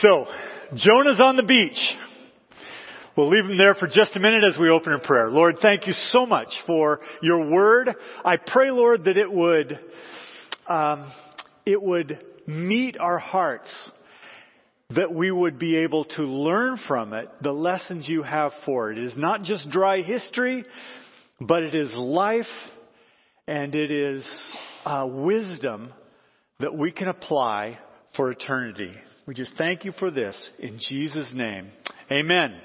So, Jonah's on the beach. We'll leave him there for just a minute as we open in prayer. Lord, thank you so much for your word. I pray, Lord, that it would, um, it would meet our hearts, that we would be able to learn from it the lessons you have for it. It is not just dry history, but it is life and it is uh, wisdom that we can apply for eternity. We just thank you for this in Jesus' name. Amen.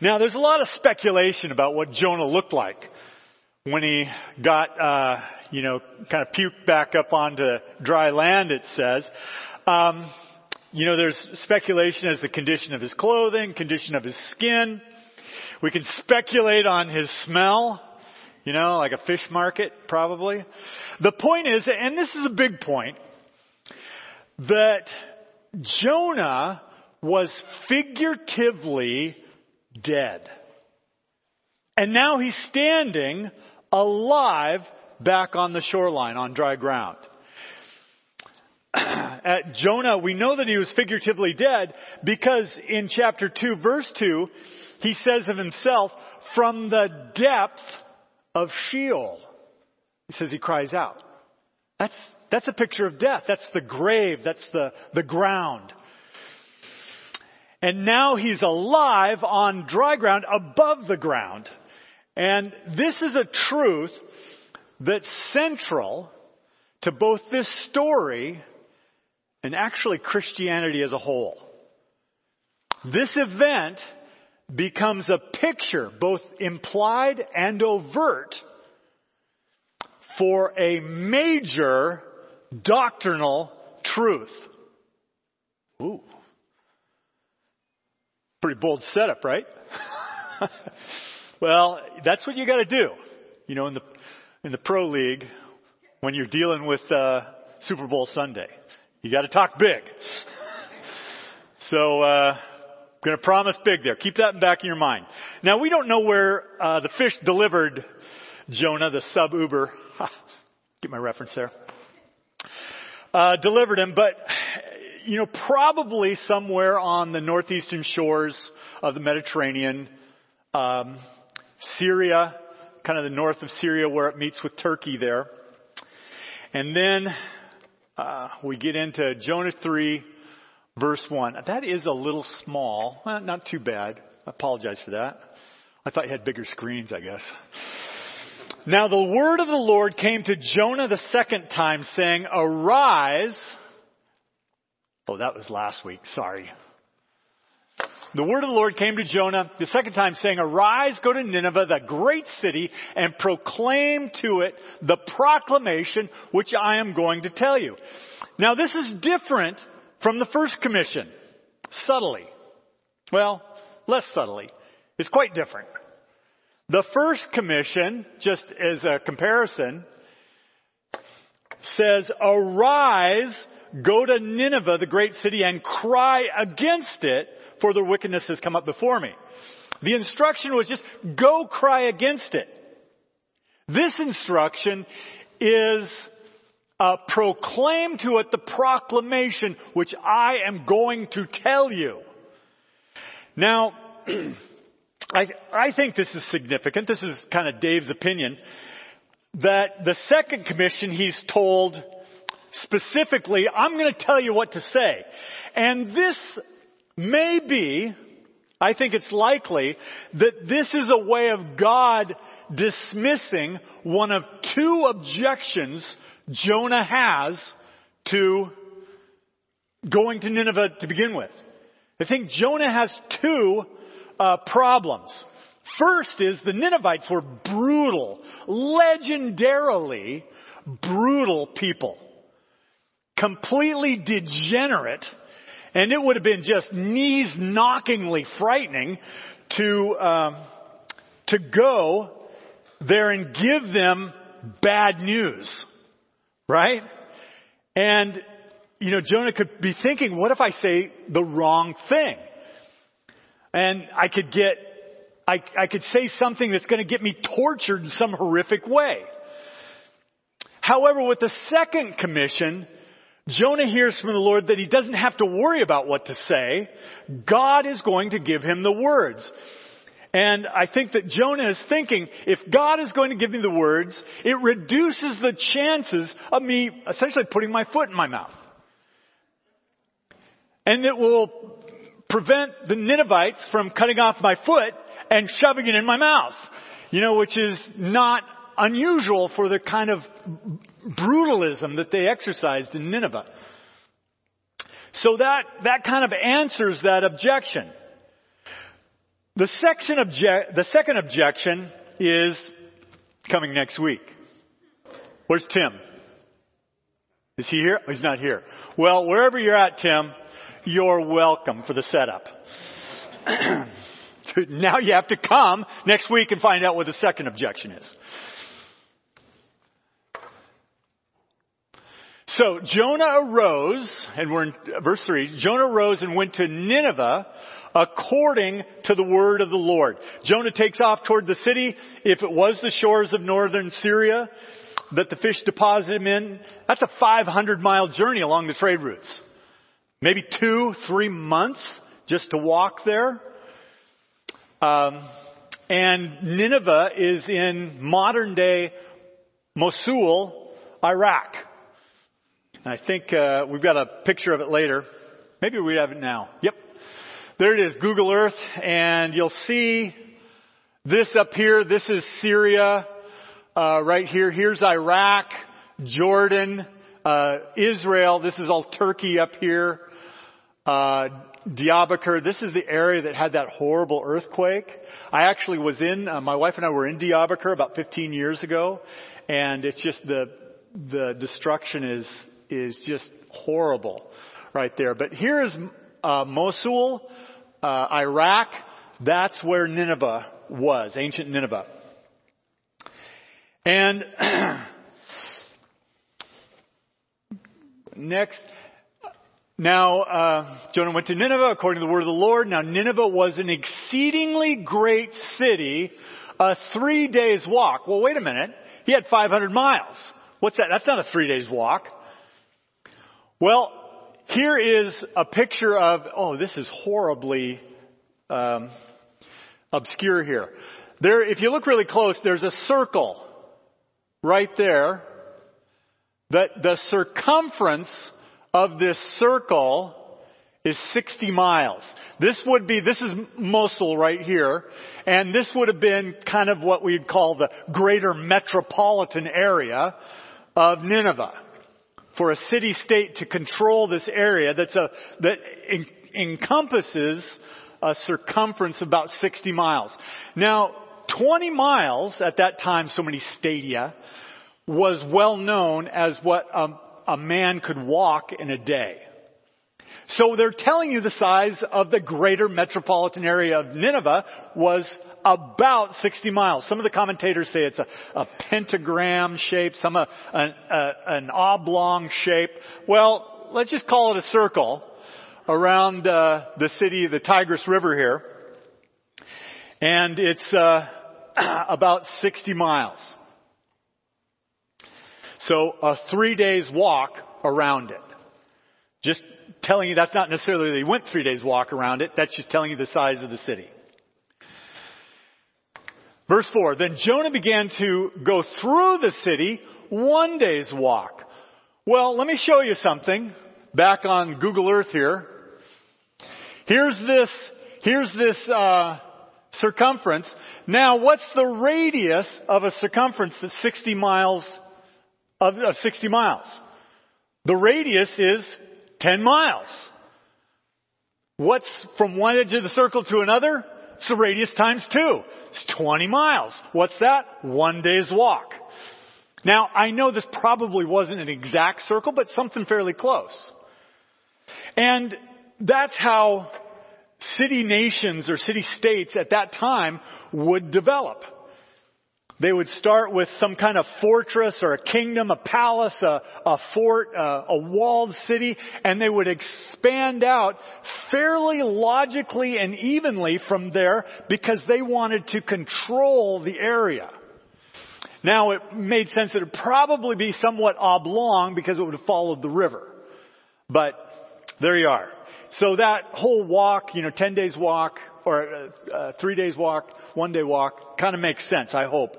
Now, there's a lot of speculation about what Jonah looked like when he got, uh, you know, kind of puked back up onto dry land, it says. Um, you know, there's speculation as the condition of his clothing, condition of his skin. We can speculate on his smell, you know, like a fish market, probably. The point is, and this is a big point, that Jonah was figuratively dead. And now he's standing alive back on the shoreline on dry ground. At Jonah, we know that he was figuratively dead because in chapter 2 verse 2, he says of himself, from the depth of Sheol. He says he cries out. That's, that's a picture of death. That's the grave. That's the, the ground. And now he's alive on dry ground above the ground. And this is a truth that's central to both this story and actually Christianity as a whole. This event becomes a picture, both implied and overt, for a major doctrinal truth. Ooh. Pretty bold setup, right? well, that's what you gotta do. You know, in the, in the pro league, when you're dealing with, uh, Super Bowl Sunday. You gotta talk big. so, uh, I'm going to promise big there. Keep that in the back of your mind. Now we don't know where uh, the fish delivered Jonah, the sub Uber. Get my reference there. Uh, delivered him, but you know, probably somewhere on the northeastern shores of the Mediterranean, um, Syria, kind of the north of Syria where it meets with Turkey there. And then uh, we get into Jonah 3, verse 1. That is a little small. Well, not too bad. I apologize for that. I thought you had bigger screens, I guess. Now the word of the Lord came to Jonah the second time saying, arise. Oh, that was last week. Sorry. The word of the Lord came to Jonah the second time saying, arise, go to Nineveh, the great city, and proclaim to it the proclamation which I am going to tell you. Now this is different from the first commission. Subtly. Well, less subtly. It's quite different. The first commission, just as a comparison, says, arise, go to Nineveh, the great city, and cry against it, for their wickedness has come up before me. The instruction was just, go cry against it. This instruction is uh, proclaim to it the proclamation which I am going to tell you. Now, I, I think this is significant. This is kind of Dave's opinion. That the second commission he's told specifically, I'm going to tell you what to say. And this may be, I think it's likely, that this is a way of God dismissing one of two objections Jonah has to going to Nineveh to begin with. I think Jonah has two uh, problems. First is the Ninevites were brutal, legendarily brutal people. Completely degenerate, and it would have been just knees knockingly frightening to, um, to go there and give them bad news. Right? And, you know, Jonah could be thinking, what if I say the wrong thing? And I could get, I, I could say something that's going to get me tortured in some horrific way. However, with the second commission, Jonah hears from the Lord that he doesn't have to worry about what to say. God is going to give him the words. And I think that Jonah is thinking, if God is going to give me the words, it reduces the chances of me essentially putting my foot in my mouth. And it will prevent the Ninevites from cutting off my foot and shoving it in my mouth. You know, which is not unusual for the kind of brutalism that they exercised in Nineveh. So that, that kind of answers that objection. The, section obje- the second objection is coming next week. Where's Tim? Is he here? he's not here. Well, wherever you're at, Tim, you're welcome for the setup. now you have to come next week and find out what the second objection is. So Jonah arose, and we're in verse 3, Jonah arose and went to Nineveh according to the word of the Lord. Jonah takes off toward the city. If it was the shores of northern Syria that the fish deposited him in, that's a 500 mile journey along the trade routes. Maybe two, three months just to walk there. Um, and Nineveh is in modern day Mosul, Iraq. And I think uh, we've got a picture of it later. Maybe we have it now. Yep. There it is, Google Earth, and you'll see this up here. This is Syria. Uh, right here. Here's Iraq, Jordan, uh, Israel. This is all Turkey up here. Uh, Diyarbakir. This is the area that had that horrible earthquake. I actually was in. Uh, my wife and I were in Diyarbakir about 15 years ago, and it's just the the destruction is is just horrible right there. But here is uh, Mosul, uh, Iraq. That's where Nineveh was, ancient Nineveh. And next, now uh, Jonah went to Nineveh according to the word of the Lord. Now Nineveh was an exceedingly great city, a three days walk. Well, wait a minute. He had 500 miles. What's that? That's not a three days walk. Well, here is a picture of, oh, this is horribly um, obscure here. There, if you look really close, there's a circle right there. That the circumference of this circle is 60 miles. This would be, this is Mosul right here, and this would have been kind of what we'd call the greater metropolitan area of Nineveh for a city state to control this area that's a, that en- encompasses a circumference of about 60 miles. Now, 20 miles at that time, so many stadia, was well known as what a, a man could walk in a day. So they're telling you the size of the greater metropolitan area of Nineveh was about 60 miles. Some of the commentators say it's a, a pentagram shape, some a, a, an oblong shape. Well, let's just call it a circle around uh, the city, the Tigris River here. And it's uh, about 60 miles. So a three days walk around it. Just telling you that's not necessarily they went three days walk around it. That's just telling you the size of the city. Verse 4, then Jonah began to go through the city one day's walk. Well, let me show you something back on Google Earth here. Here's this, here's this, uh, circumference. Now, what's the radius of a circumference that's 60 miles, of, of 60 miles? The radius is 10 miles. What's from one edge of the circle to another? It's the radius times two. It's 20 miles. What's that? One day's walk. Now, I know this probably wasn't an exact circle, but something fairly close. And that's how city nations or city states at that time would develop. They would start with some kind of fortress or a kingdom, a palace, a, a fort, a, a walled city, and they would expand out fairly logically and evenly from there because they wanted to control the area. Now it made sense that it would probably be somewhat oblong because it would have followed the river. But there you are. So that whole walk, you know, 10 days walk or uh, uh, three days walk, one day walk, kind of makes sense, I hope,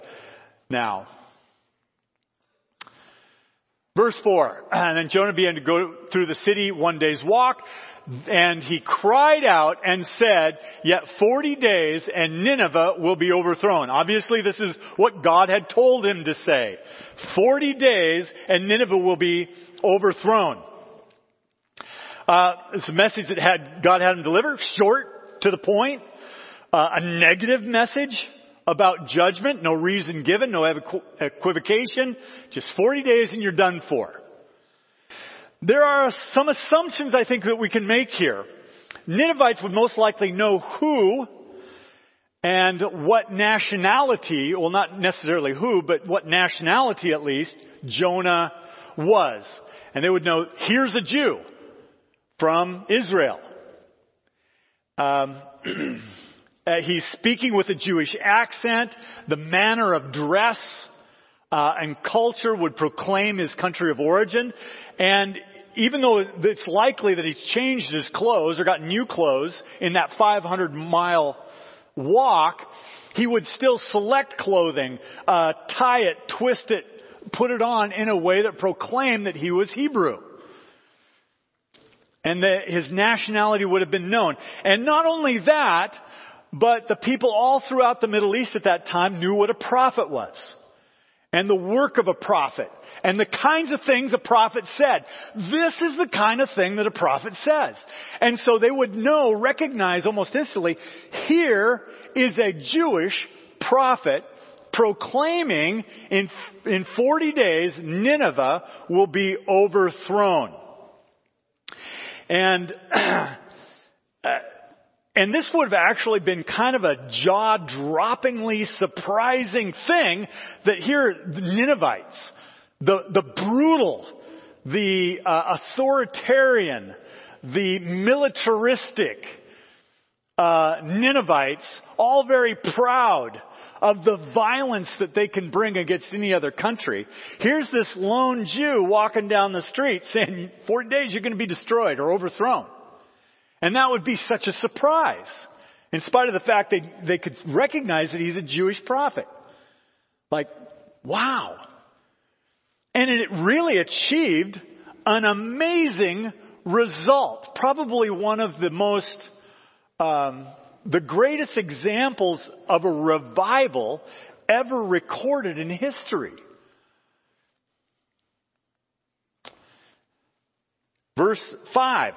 now. Verse 4, and then Jonah began to go through the city one day's walk, and he cried out and said, yet 40 days and Nineveh will be overthrown. Obviously this is what God had told him to say. 40 days and Nineveh will be overthrown. Uh, it's a message that had, God had him deliver, short, to the point, uh, a negative message about judgment, no reason given, no equivocation, just 40 days and you're done for. There are some assumptions I think that we can make here. Ninevites would most likely know who and what nationality, well not necessarily who, but what nationality at least, Jonah was. And they would know, here's a Jew from Israel. Um, uh, he's speaking with a Jewish accent. The manner of dress uh, and culture would proclaim his country of origin. And even though it's likely that he's changed his clothes or got new clothes in that 500 mile walk, he would still select clothing, uh, tie it, twist it, put it on in a way that proclaimed that he was Hebrew. And that his nationality would have been known. And not only that, but the people all throughout the Middle East at that time knew what a prophet was. And the work of a prophet. And the kinds of things a prophet said. This is the kind of thing that a prophet says. And so they would know, recognize almost instantly, here is a Jewish prophet proclaiming in, in 40 days Nineveh will be overthrown. And, uh, and this would have actually been kind of a jaw-droppingly surprising thing that here the Ninevites, the, the brutal, the uh, authoritarian, the militaristic uh, Ninevites, all very proud of the violence that they can bring against any other country. Here's this lone Jew walking down the street saying, 40 days you're going to be destroyed or overthrown. And that would be such a surprise. In spite of the fact that they could recognize that he's a Jewish prophet. Like, wow. And it really achieved an amazing result. Probably one of the most um, the greatest examples of a revival ever recorded in history. Verse 5.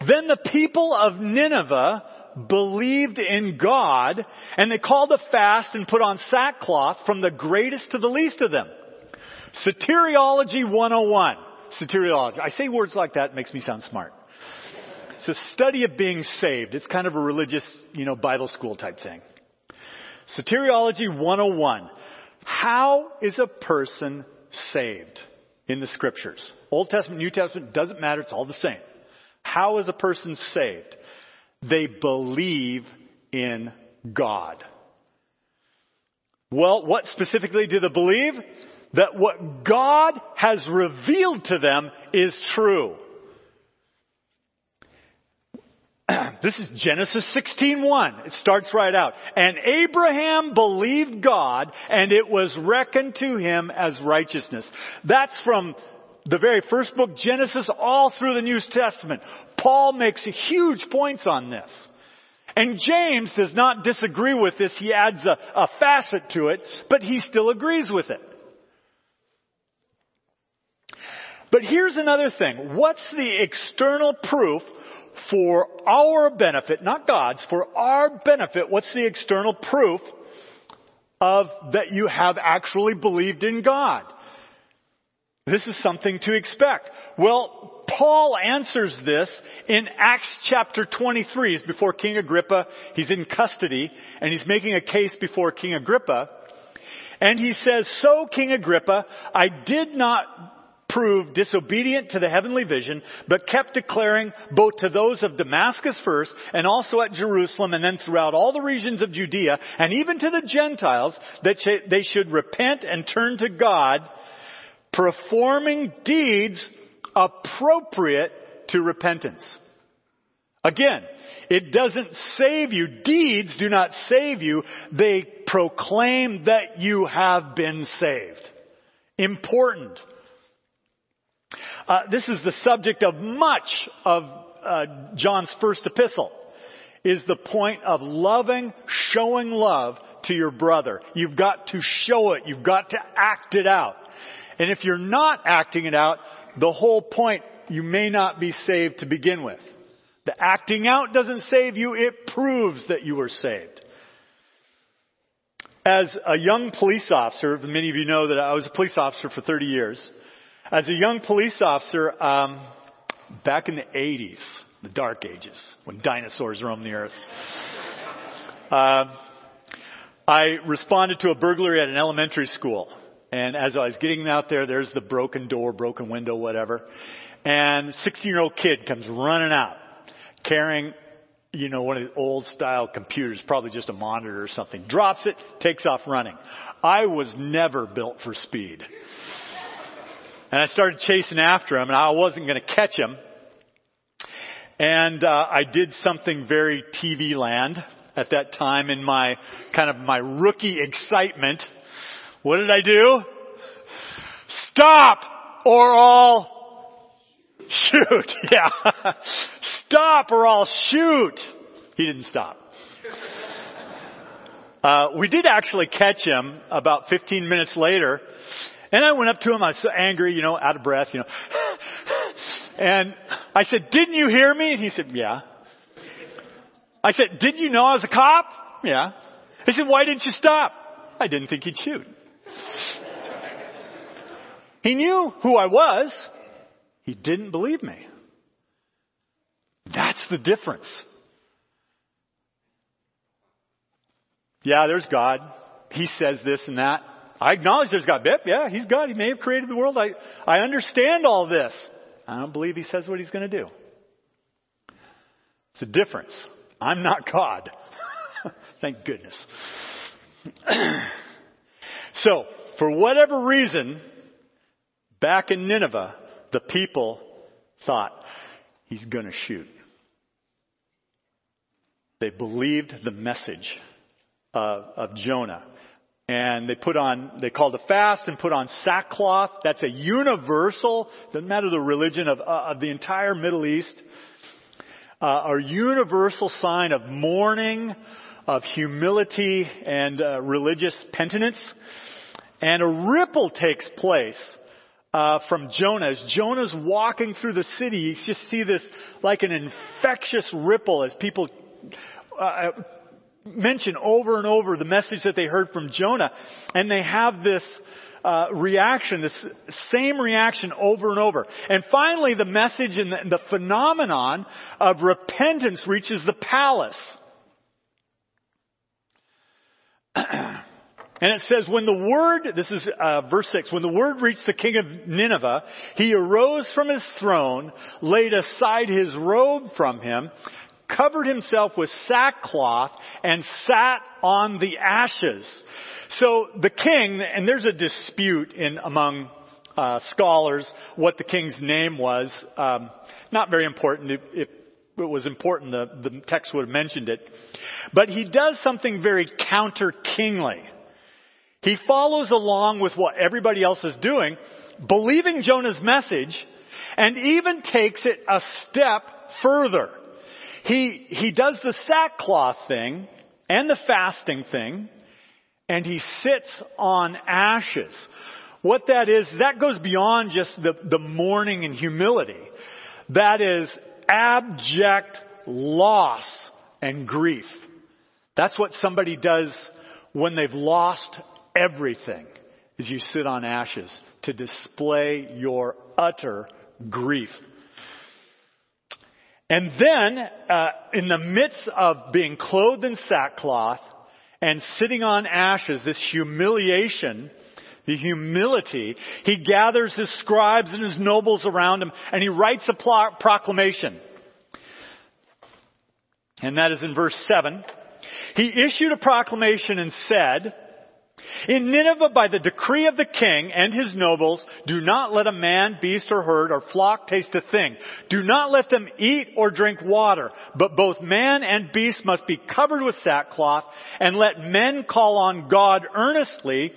Then the people of Nineveh believed in God and they called a fast and put on sackcloth from the greatest to the least of them. Soteriology 101. Soteriology. I say words like that, makes me sound smart. It's a study of being saved. It's kind of a religious, you know, Bible school type thing. Soteriology 101. How is a person saved in the scriptures? Old Testament, New Testament, doesn't matter. It's all the same. How is a person saved? They believe in God. Well, what specifically do they believe? That what God has revealed to them is true. this is Genesis 16:1. It starts right out. And Abraham believed God and it was reckoned to him as righteousness. That's from the very first book, Genesis, all through the New Testament. Paul makes huge points on this. And James does not disagree with this. He adds a, a facet to it, but he still agrees with it. But here's another thing. What's the external proof for our benefit, not God's, for our benefit, what's the external proof of that you have actually believed in God? This is something to expect. Well, Paul answers this in Acts chapter 23. He's before King Agrippa. He's in custody and he's making a case before King Agrippa. And he says, So King Agrippa, I did not prove disobedient to the heavenly vision, but kept declaring both to those of Damascus first and also at Jerusalem and then throughout all the regions of Judea and even to the Gentiles that they should repent and turn to God, performing deeds appropriate to repentance. Again, it doesn't save you. Deeds do not save you. They proclaim that you have been saved. Important. Uh, this is the subject of much of uh, John's first epistle. Is the point of loving, showing love to your brother. You've got to show it. You've got to act it out. And if you're not acting it out, the whole point, you may not be saved to begin with. The acting out doesn't save you, it proves that you were saved. As a young police officer, many of you know that I was a police officer for 30 years. As a young police officer, um, back in the 80s, the dark ages, when dinosaurs roamed the earth, uh, I responded to a burglary at an elementary school. And as I was getting out there, there's the broken door, broken window, whatever. And 16 year old kid comes running out carrying, you know, one of the old style computers, probably just a monitor or something, drops it, takes off running. I was never built for speed. And I started chasing after him and I wasn't going to catch him. And uh, I did something very TV land at that time in my kind of my rookie excitement. What did I do? Stop or I'll Shoot, yeah. stop or I'll shoot. He didn't stop. Uh, we did actually catch him about 15 minutes later, and I went up to him. I was so angry, you know, out of breath, you know. and I said, "Didn't you hear me?" And he said, "Yeah." I said, "Did you know I was a cop?" Yeah. He said, "Why didn't you stop?" I didn't think he'd shoot. He knew who I was. He didn't believe me. That's the difference. Yeah, there's God. He says this and that. I acknowledge there's God. Yeah, He's God. He may have created the world. I, I understand all this. I don't believe He says what He's going to do. It's a difference. I'm not God. Thank goodness. so, for whatever reason, back in Nineveh, the people thought, he's gonna shoot. They believed the message of, of Jonah. And they put on, they called a fast and put on sackcloth. That's a universal, doesn't matter the religion of, uh, of the entire Middle East, uh, a universal sign of mourning, of humility and uh, religious penitence. And a ripple takes place uh, from Jonah. Jonah's walking through the city, you just see this like an infectious ripple as people uh, mention over and over the message that they heard from Jonah, and they have this uh, reaction, this same reaction over and over. And finally, the message and the, the phenomenon of repentance reaches the palace. And it says, when the word, this is uh, verse 6, when the word reached the king of Nineveh, he arose from his throne, laid aside his robe from him, covered himself with sackcloth, and sat on the ashes. So the king, and there's a dispute in among uh, scholars what the king's name was. Um, not very important. It was important, the, the text would have mentioned it. But he does something very counter-kingly. He follows along with what everybody else is doing, believing Jonah's message, and even takes it a step further. He, he does the sackcloth thing and the fasting thing, and he sits on ashes. What that is, that goes beyond just the, the mourning and humility. That is abject loss and grief. That's what somebody does when they've lost everything is you sit on ashes to display your utter grief. And then, uh, in the midst of being clothed in sackcloth and sitting on ashes, this humiliation, the humility, he gathers his scribes and his nobles around him and he writes a proclamation. And that is in verse 7. He issued a proclamation and said, In Nineveh, by the decree of the king and his nobles, do not let a man, beast, or herd, or flock taste a thing. Do not let them eat or drink water, but both man and beast must be covered with sackcloth, and let men call on God earnestly,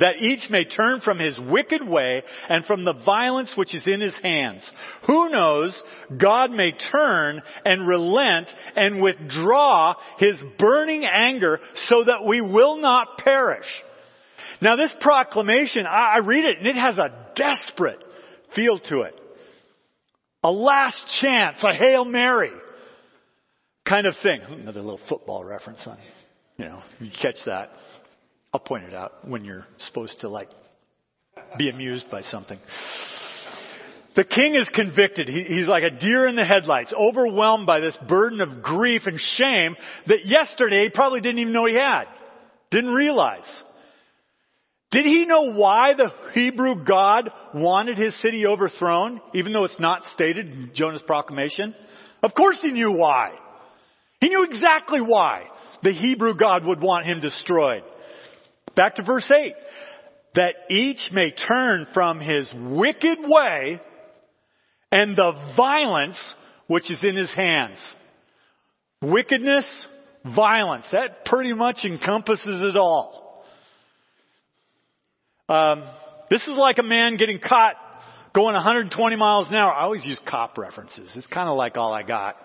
that each may turn from his wicked way and from the violence which is in his hands. Who knows, God may turn and relent and withdraw his burning anger so that we will not perish. Now this proclamation, I read it and it has a desperate feel to it. A last chance, a Hail Mary kind of thing. Another little football reference on, you know, you catch that. I'll point it out when you're supposed to like be amused by something. The king is convicted. He, he's like a deer in the headlights, overwhelmed by this burden of grief and shame that yesterday he probably didn't even know he had. Didn't realize. Did he know why the Hebrew God wanted his city overthrown, even though it's not stated in Jonah's proclamation? Of course he knew why. He knew exactly why the Hebrew God would want him destroyed. Back to verse 8. That each may turn from his wicked way and the violence which is in his hands. Wickedness, violence. That pretty much encompasses it all. Um, this is like a man getting caught going 120 miles an hour. I always use cop references. It's kind of like all I got.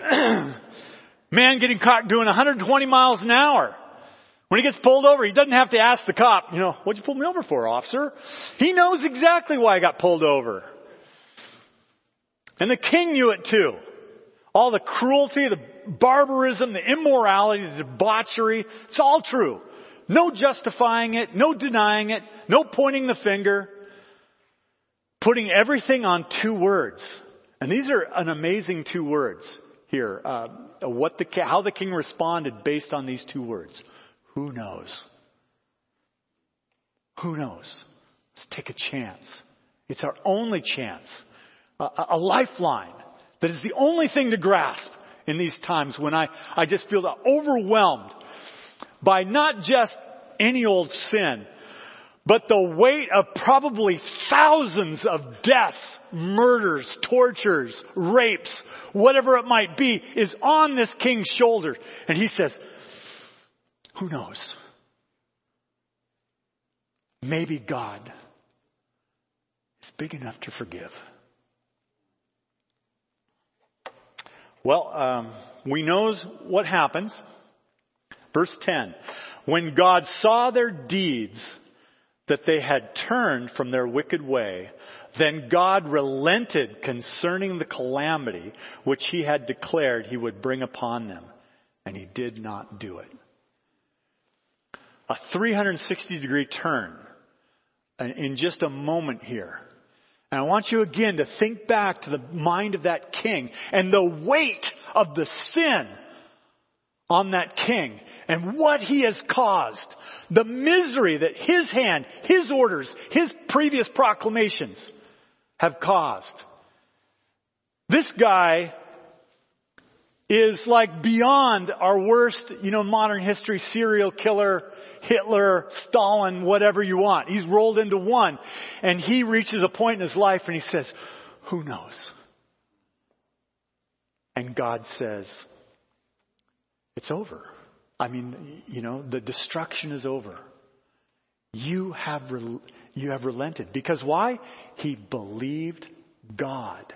man getting caught doing 120 miles an hour. When he gets pulled over, he doesn't have to ask the cop, you know, what'd you pull me over for, officer? He knows exactly why I got pulled over. And the king knew it too. All the cruelty, the barbarism, the immorality, the debauchery, it's all true. No justifying it, no denying it, no pointing the finger. Putting everything on two words. And these are an amazing two words here. Uh, what the, how the king responded based on these two words. Who knows? Who knows? Let's take a chance. It's our only chance. A, a, lifeline that is the only thing to grasp in these times when I, I just feel overwhelmed by not just any old sin, but the weight of probably thousands of deaths, murders, tortures, rapes, whatever it might be, is on this king's shoulders. And he says, who knows? Maybe God is big enough to forgive. Well, um, we knows what happens. Verse 10. When God saw their deeds, that they had turned from their wicked way, then God relented concerning the calamity which he had declared he would bring upon them, and he did not do it a 360 degree turn in just a moment here. And I want you again to think back to the mind of that king and the weight of the sin on that king and what he has caused. The misery that his hand, his orders, his previous proclamations have caused. This guy is like beyond our worst, you know, modern history serial killer, Hitler, Stalin, whatever you want. He's rolled into one. And he reaches a point in his life and he says, who knows? And God says, it's over. I mean, you know, the destruction is over. You have, rel- you have relented. Because why? He believed God.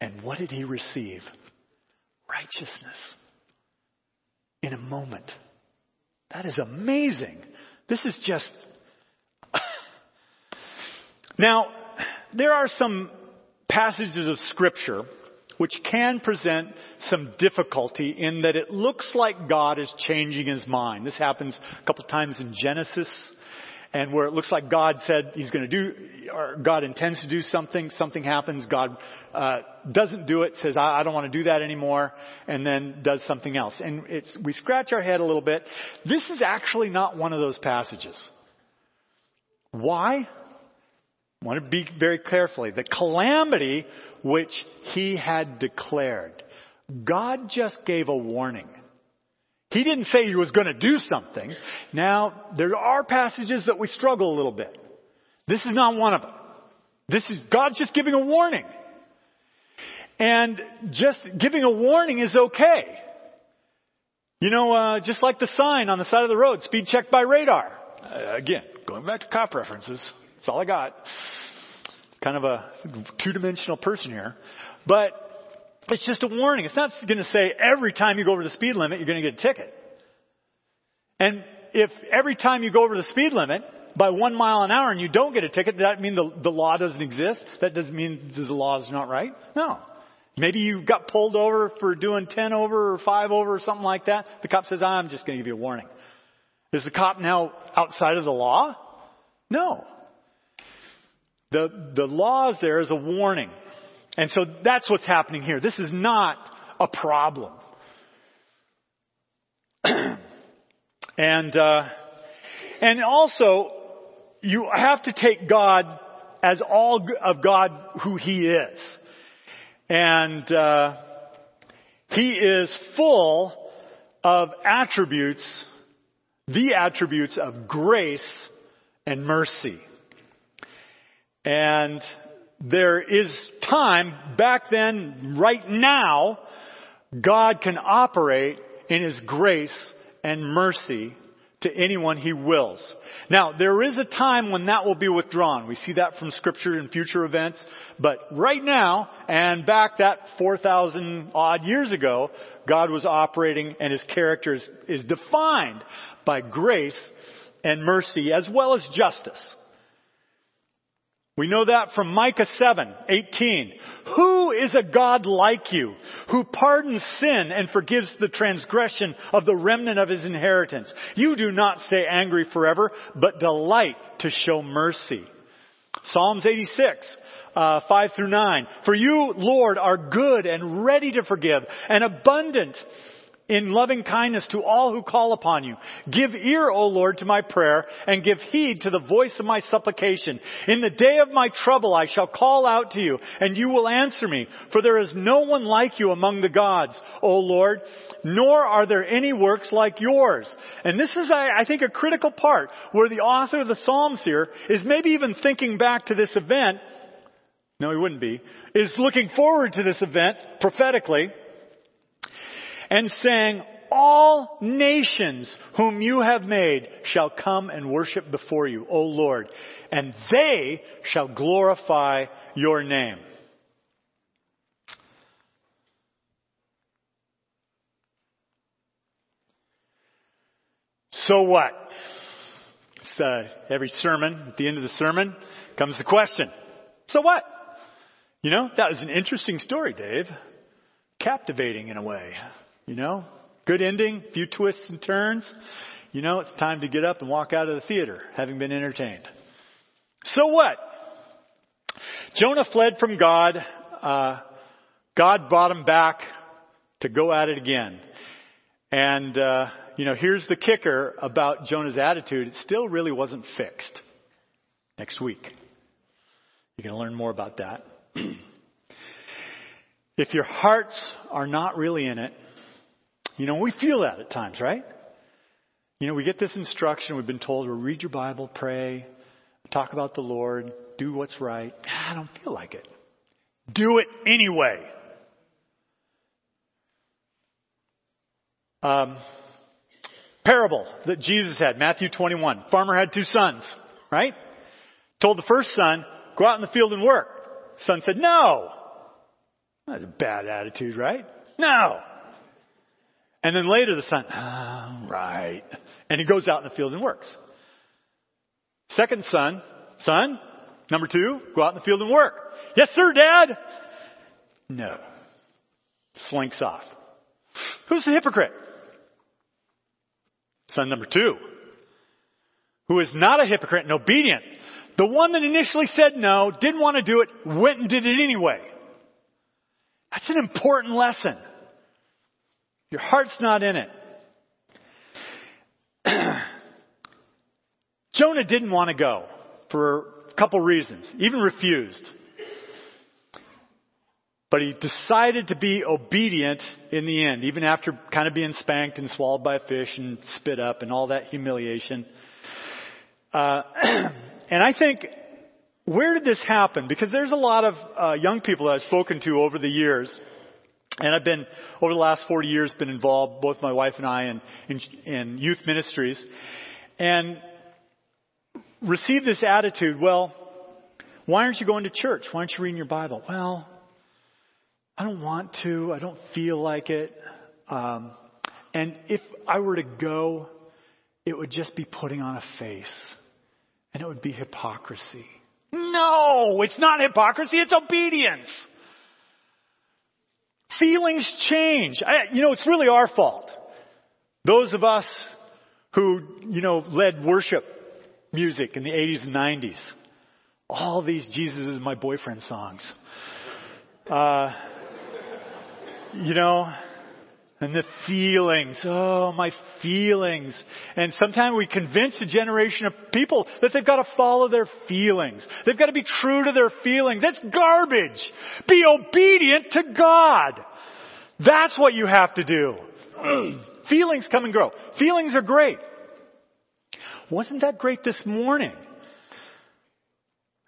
And what did he receive? Righteousness in a moment. That is amazing. This is just. now, there are some passages of Scripture which can present some difficulty in that it looks like God is changing his mind. This happens a couple times in Genesis and where it looks like God said He's going to do, or God intends to do something, something happens, God uh, doesn't do it, says I, I don't want to do that anymore, and then does something else. And it's we scratch our head a little bit. This is actually not one of those passages. Why? I want to be very carefully. The calamity which He had declared. God just gave a warning. He didn't say he was going to do something. Now, there are passages that we struggle a little bit. This is not one of them. This is, God's just giving a warning. And just giving a warning is okay. You know, uh, just like the sign on the side of the road, speed check by radar. Uh, again, going back to cop references. That's all I got. Kind of a two-dimensional person here. But it's just a warning. It's not going to say every time you go over the speed limit, you're going to get a ticket. And if every time you go over the speed limit by one mile an hour and you don't get a ticket, does that mean the, the law doesn't exist? That doesn't mean the law is not right? No. Maybe you got pulled over for doing 10 over or 5 over or something like that. The cop says, I'm just going to give you a warning. Is the cop now outside of the law? No. The, the law is there as a warning. And so that's what's happening here. This is not a problem. and, uh, and also, you have to take God as all of God who He is. And, uh, He is full of attributes, the attributes of grace and mercy. And there is time back then, right now, God can operate in His grace and mercy to anyone He wills. Now, there is a time when that will be withdrawn. We see that from scripture and future events. But right now, and back that 4,000 odd years ago, God was operating and His character is, is defined by grace and mercy as well as justice. We know that from Micah 7, 18. Who is a God like you, who pardons sin and forgives the transgression of the remnant of his inheritance? You do not stay angry forever, but delight to show mercy. Psalms 86, uh, 5 through 9. For you, Lord, are good and ready to forgive and abundant in loving kindness to all who call upon you. Give ear, O Lord, to my prayer and give heed to the voice of my supplication. In the day of my trouble I shall call out to you and you will answer me. For there is no one like you among the gods, O Lord, nor are there any works like yours. And this is, I think, a critical part where the author of the Psalms here is maybe even thinking back to this event. No, he wouldn't be. Is looking forward to this event prophetically and saying, all nations whom you have made shall come and worship before you, O Lord, and they shall glorify your name. So what? Uh, every sermon, at the end of the sermon, comes the question. So what? You know, that was an interesting story, Dave. Captivating in a way. You know, good ending, few twists and turns. You know, it's time to get up and walk out of the theater, having been entertained. So what? Jonah fled from God. Uh, God brought him back to go at it again. And, uh, you know, here's the kicker about Jonah's attitude. It still really wasn't fixed. Next week. You can learn more about that. if your hearts are not really in it, you know, we feel that at times, right? You know, we get this instruction. We've been told to read your Bible, pray, talk about the Lord, do what's right. I don't feel like it. Do it anyway. Um, parable that Jesus had, Matthew 21. Farmer had two sons, right? Told the first son, go out in the field and work. Son said, no. That's a bad attitude, right? No. And then later the son, oh, right. And he goes out in the field and works. Second son, son, number two, go out in the field and work. Yes sir, dad. No. Slinks off. Who's the hypocrite? Son number two, who is not a hypocrite and obedient. The one that initially said no, didn't want to do it, went and did it anyway. That's an important lesson. Your heart's not in it. Jonah didn't want to go for a couple reasons, even refused. But he decided to be obedient in the end, even after kind of being spanked and swallowed by a fish and spit up and all that humiliation. Uh, and I think, where did this happen? Because there's a lot of uh, young people that I've spoken to over the years. And I've been, over the last 40 years, been involved, both my wife and I, in, in, in youth ministries. And received this attitude, well, why aren't you going to church? Why aren't you reading your Bible? Well, I don't want to. I don't feel like it. Um, and if I were to go, it would just be putting on a face. And it would be hypocrisy. No, it's not hypocrisy, it's obedience. Feelings change. I, you know, it's really our fault. Those of us who, you know, led worship music in the 80s and 90s. All these Jesus is my boyfriend songs. Uh, you know, and the feelings. Oh, my feelings. And sometimes we convince a generation of people that they've got to follow their feelings. They've got to be true to their feelings. That's garbage. Be obedient to God. That's what you have to do. feelings come and go. Feelings are great. Wasn't that great this morning?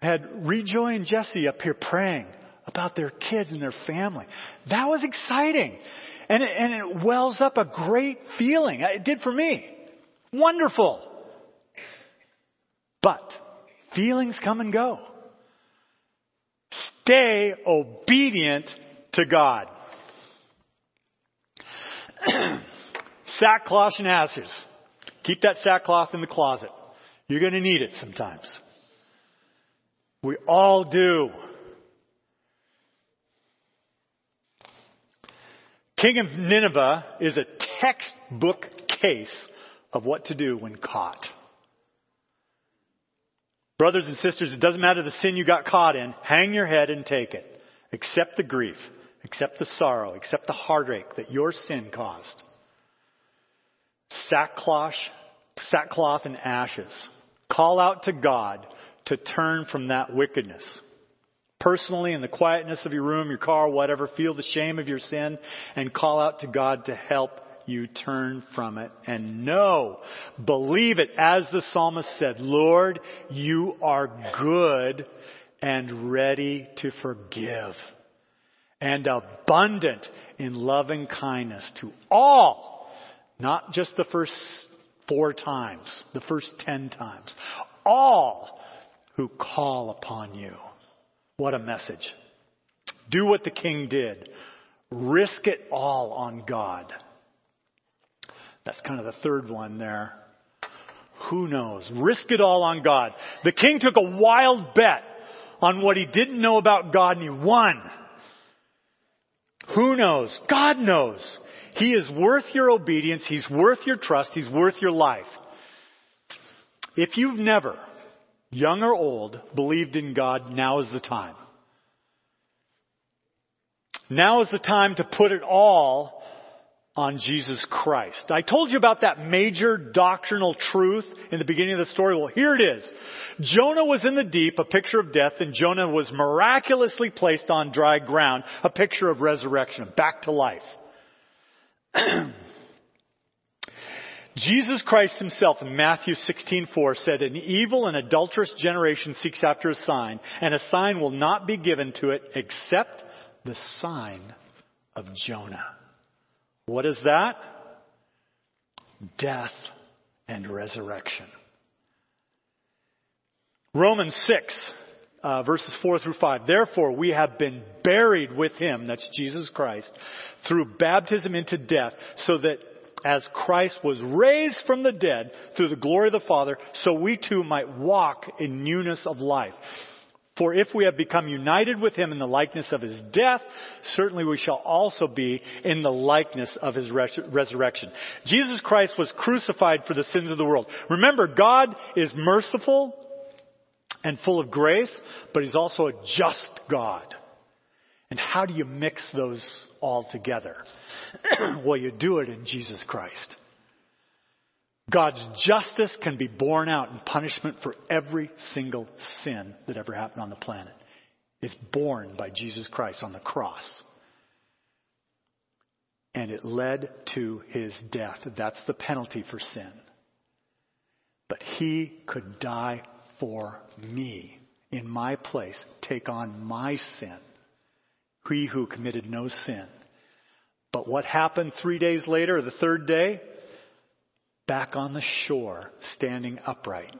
I had Rejoy and Jesse up here praying about their kids and their family. That was exciting. And it, and it wells up a great feeling. It did for me. Wonderful. But feelings come and go. Stay obedient to God. Sackcloth and ashes. Keep that sackcloth in the closet. You're going to need it sometimes. We all do. King of Nineveh is a textbook case of what to do when caught. Brothers and sisters, it doesn't matter the sin you got caught in. Hang your head and take it. Accept the grief. Accept the sorrow. Accept the heartache that your sin caused. Sackcloth, sackcloth and ashes. Call out to God to turn from that wickedness personally in the quietness of your room, your car, whatever, feel the shame of your sin and call out to God to help you turn from it and know, believe it as the psalmist said, Lord, you are good and ready to forgive and abundant in loving kindness to all, not just the first four times, the first ten times, all who call upon you. What a message. Do what the king did. Risk it all on God. That's kind of the third one there. Who knows? Risk it all on God. The king took a wild bet on what he didn't know about God and he won. Who knows? God knows. He is worth your obedience. He's worth your trust. He's worth your life. If you've never young or old, believed in God, now is the time. Now is the time to put it all on Jesus Christ. I told you about that major doctrinal truth in the beginning of the story. Well, here it is. Jonah was in the deep, a picture of death, and Jonah was miraculously placed on dry ground, a picture of resurrection, back to life. Jesus Christ himself in Matthew 16:4 said, "An evil and adulterous generation seeks after a sign, and a sign will not be given to it except the sign of Jonah." What is that? Death and resurrection. Romans 6, uh, verses 4 through 5. Therefore, we have been buried with him, that's Jesus Christ, through baptism into death, so that as Christ was raised from the dead through the glory of the Father, so we too might walk in newness of life. For if we have become united with him in the likeness of his death, certainly we shall also be in the likeness of his res- resurrection. Jesus Christ was crucified for the sins of the world. Remember, God is merciful and full of grace, but he's also a just God. And how do you mix those all together? well, you do it in Jesus Christ. God's justice can be borne out in punishment for every single sin that ever happened on the planet. is borne by Jesus Christ on the cross. And it led to his death. That's the penalty for sin. But he could die for me in my place, take on my sin. He who committed no sin. But what happened three days later, the third day? Back on the shore, standing upright,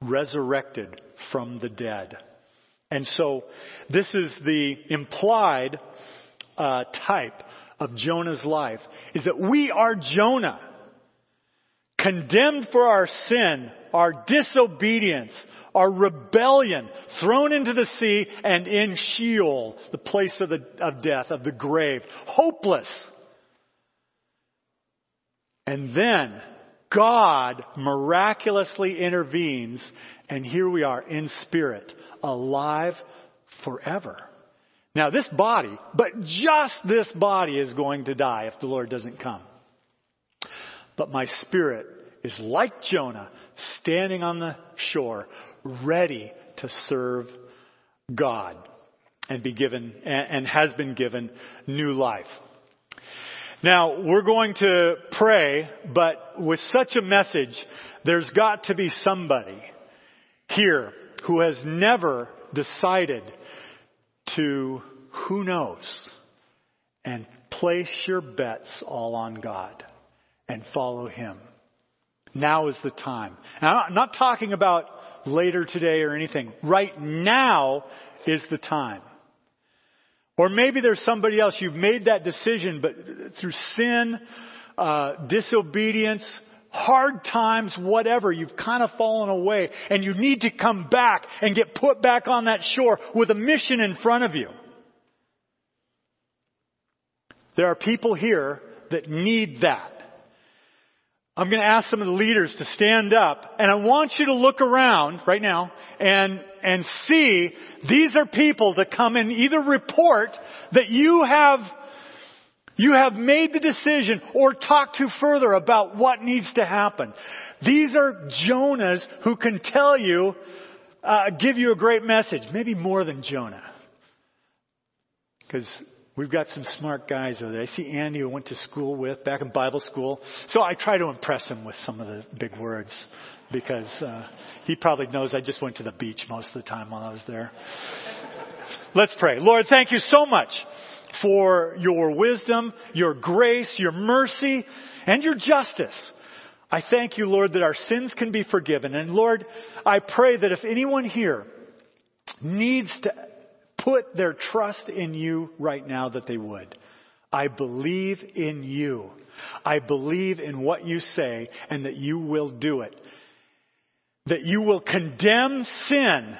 resurrected from the dead. And so this is the implied uh, type of Jonah's life, is that we are Jonah condemned for our sin, our disobedience, our rebellion, thrown into the sea and in Sheol, the place of, the, of death, of the grave, hopeless. And then God miraculously intervenes, and here we are in spirit, alive forever. Now, this body, but just this body is going to die if the Lord doesn't come. But my spirit is like Jonah, standing on the shore, ready to serve God and be given, and has been given new life. Now, we're going to pray, but with such a message, there's got to be somebody here who has never decided to, who knows, and place your bets all on God and follow Him. Now is the time. I'm not talking about later today or anything. Right now is the time. Or maybe there's somebody else. You've made that decision, but through sin, uh, disobedience, hard times, whatever, you've kind of fallen away and you need to come back and get put back on that shore with a mission in front of you. There are people here that need that. I'm going to ask some of the leaders to stand up and I want you to look around right now and, and see these are people to come and either report that you have, you have made the decision or talk to further about what needs to happen. These are Jonahs who can tell you, uh, give you a great message. Maybe more than Jonah. Because We've got some smart guys over there. I see Andy who went to school with, back in Bible school. So I try to impress him with some of the big words because uh, he probably knows I just went to the beach most of the time while I was there. Let's pray. Lord, thank you so much for your wisdom, your grace, your mercy, and your justice. I thank you, Lord, that our sins can be forgiven. And Lord, I pray that if anyone here needs to put their trust in you right now that they would. I believe in you. I believe in what you say and that you will do it. That you will condemn sin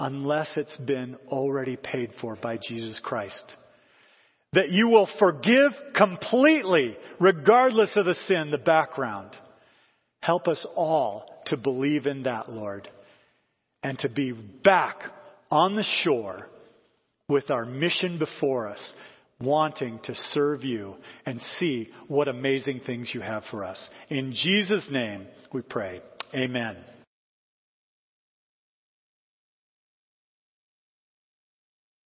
unless it's been already paid for by Jesus Christ. That you will forgive completely regardless of the sin, the background. Help us all to believe in that, Lord, and to be back on the shore with our mission before us, wanting to serve you and see what amazing things you have for us. In Jesus' name we pray. Amen.